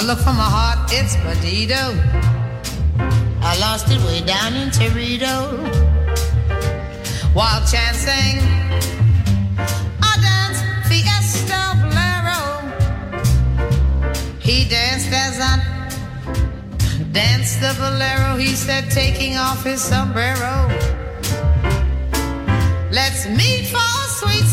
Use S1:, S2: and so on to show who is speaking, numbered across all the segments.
S1: I look for my heart, it's perdido. I lost it way down in Torito. While chancing a dance fiesta bolero. He danced as I danced the bolero. He said, taking off his sombrero. Let's meet for a sweet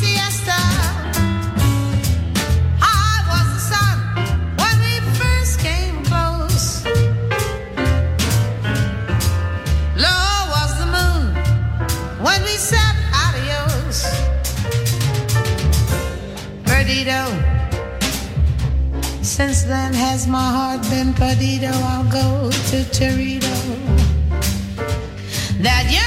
S1: Since then has my heart been perdido. I'll go to Torito. That yearning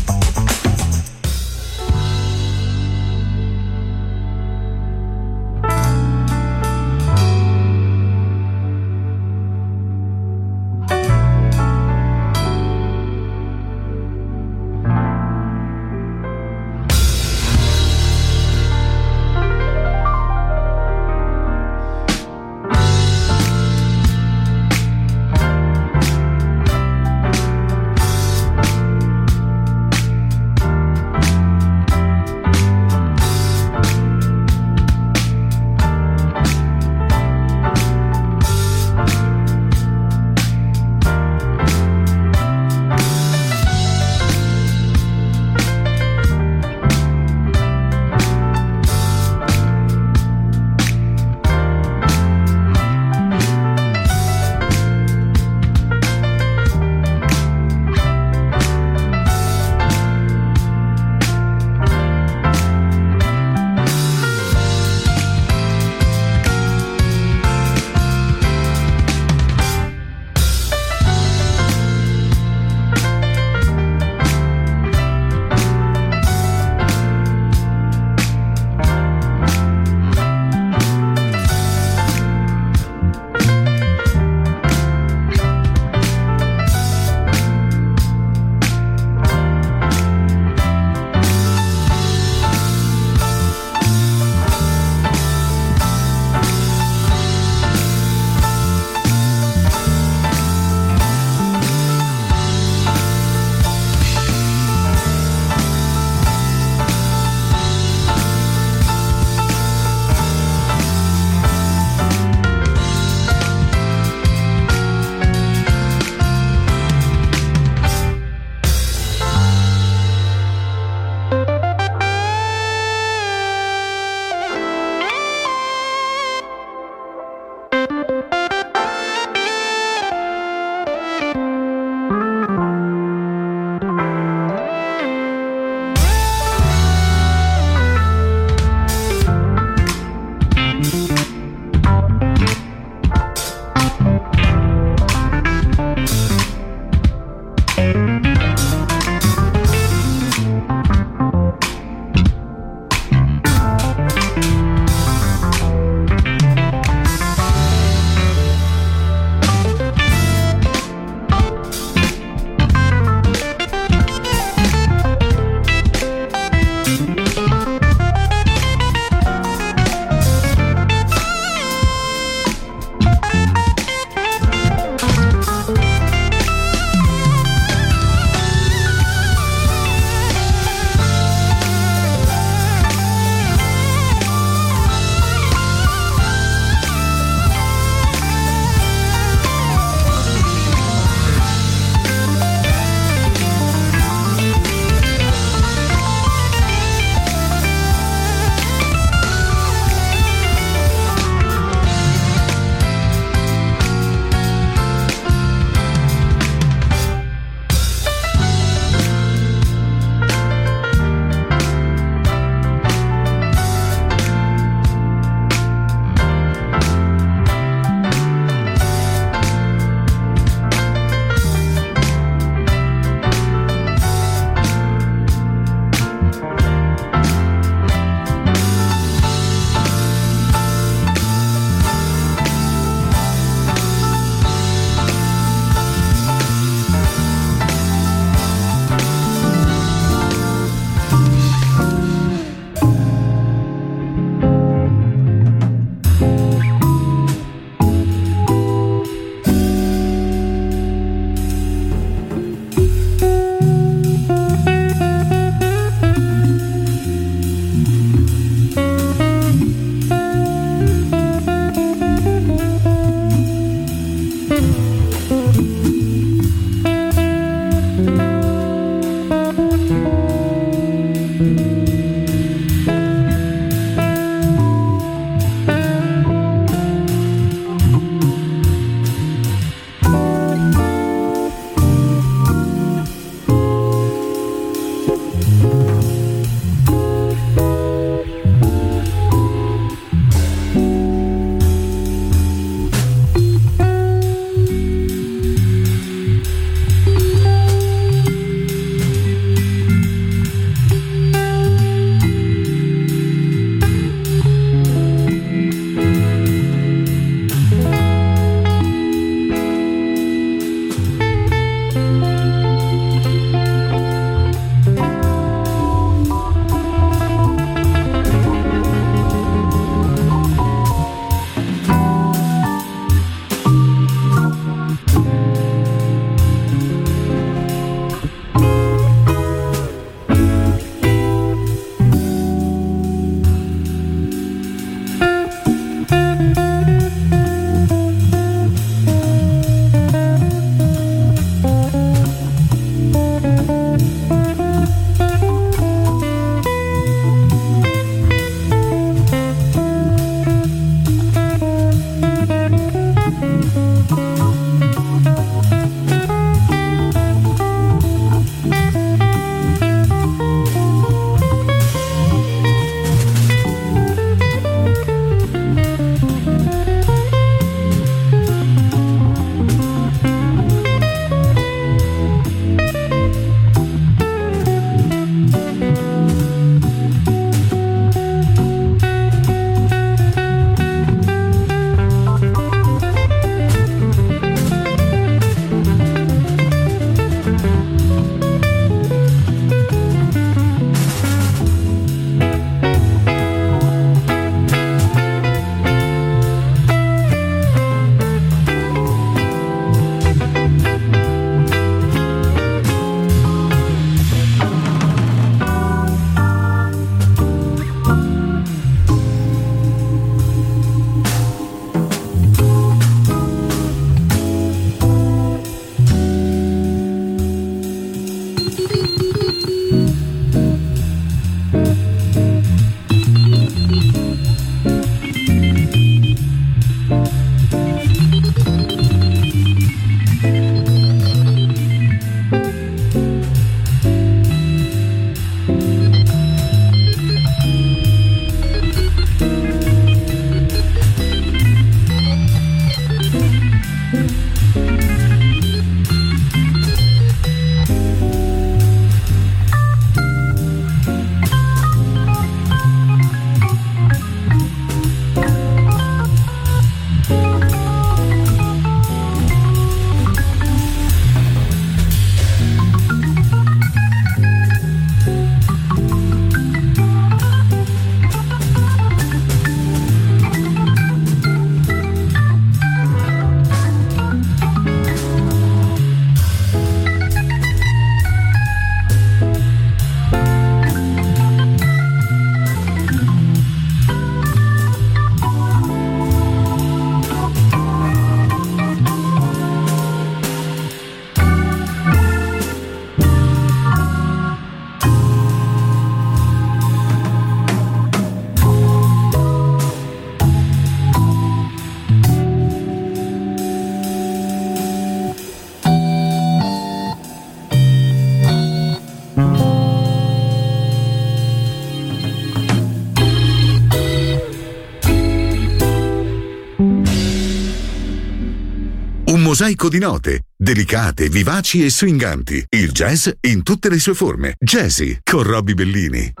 S2: Mosaico di note, delicate, vivaci e swinganti. Il jazz in tutte le sue forme. Jazzy con Robbie Bellini.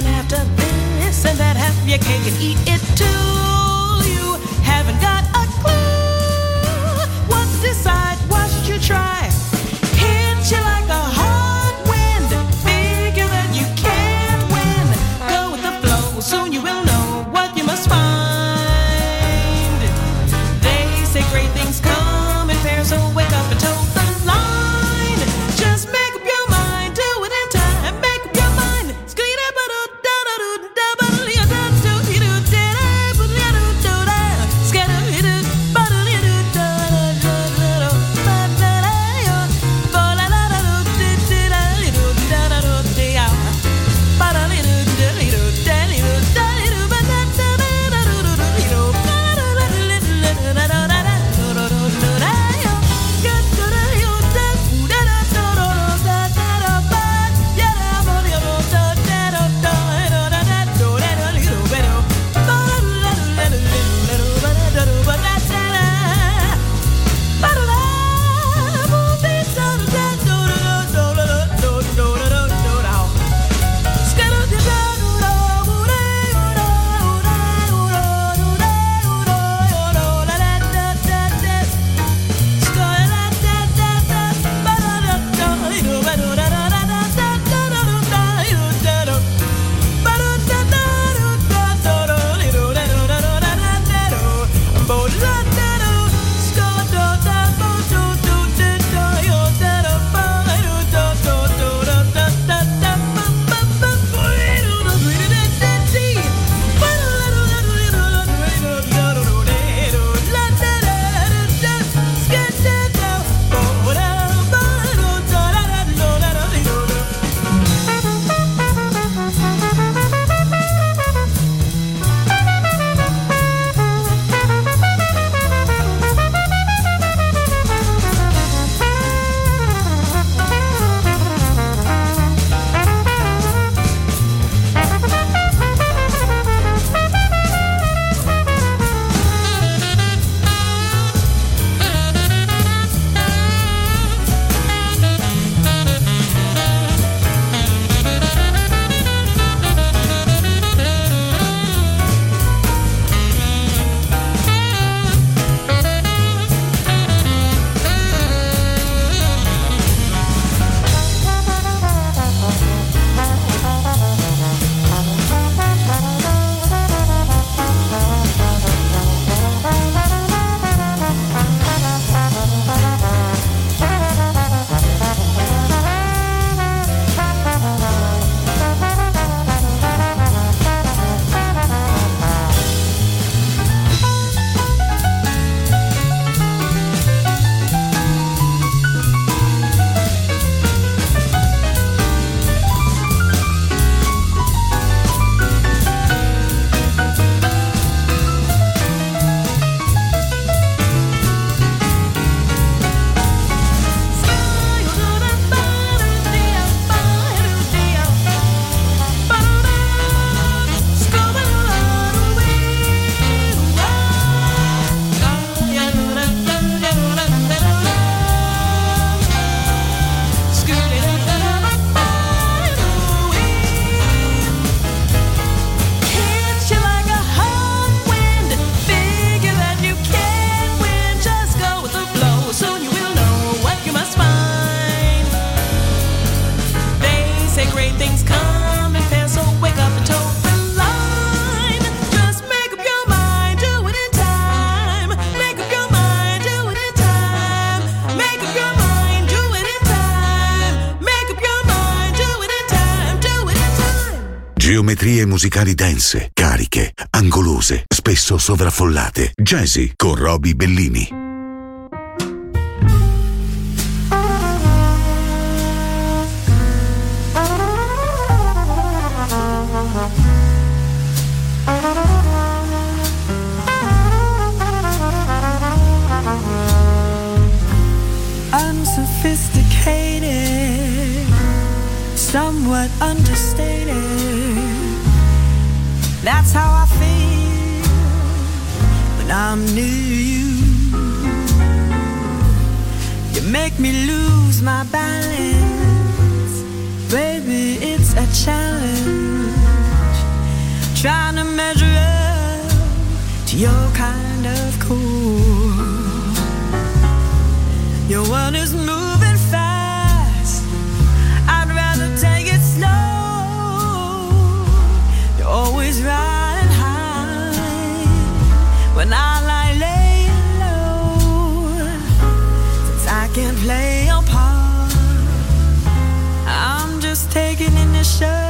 S3: and after this and that, half your cake and eat it too.
S2: Geometrie musicali dense, cariche, angolose, spesso sovraffollate. Jazzy con Roby Bellini.
S3: Somewhat understated. That's how I feel when I'm near you. You make me lose my balance, baby. It's a challenge trying to measure up to your kind of cool. Your world is moving show.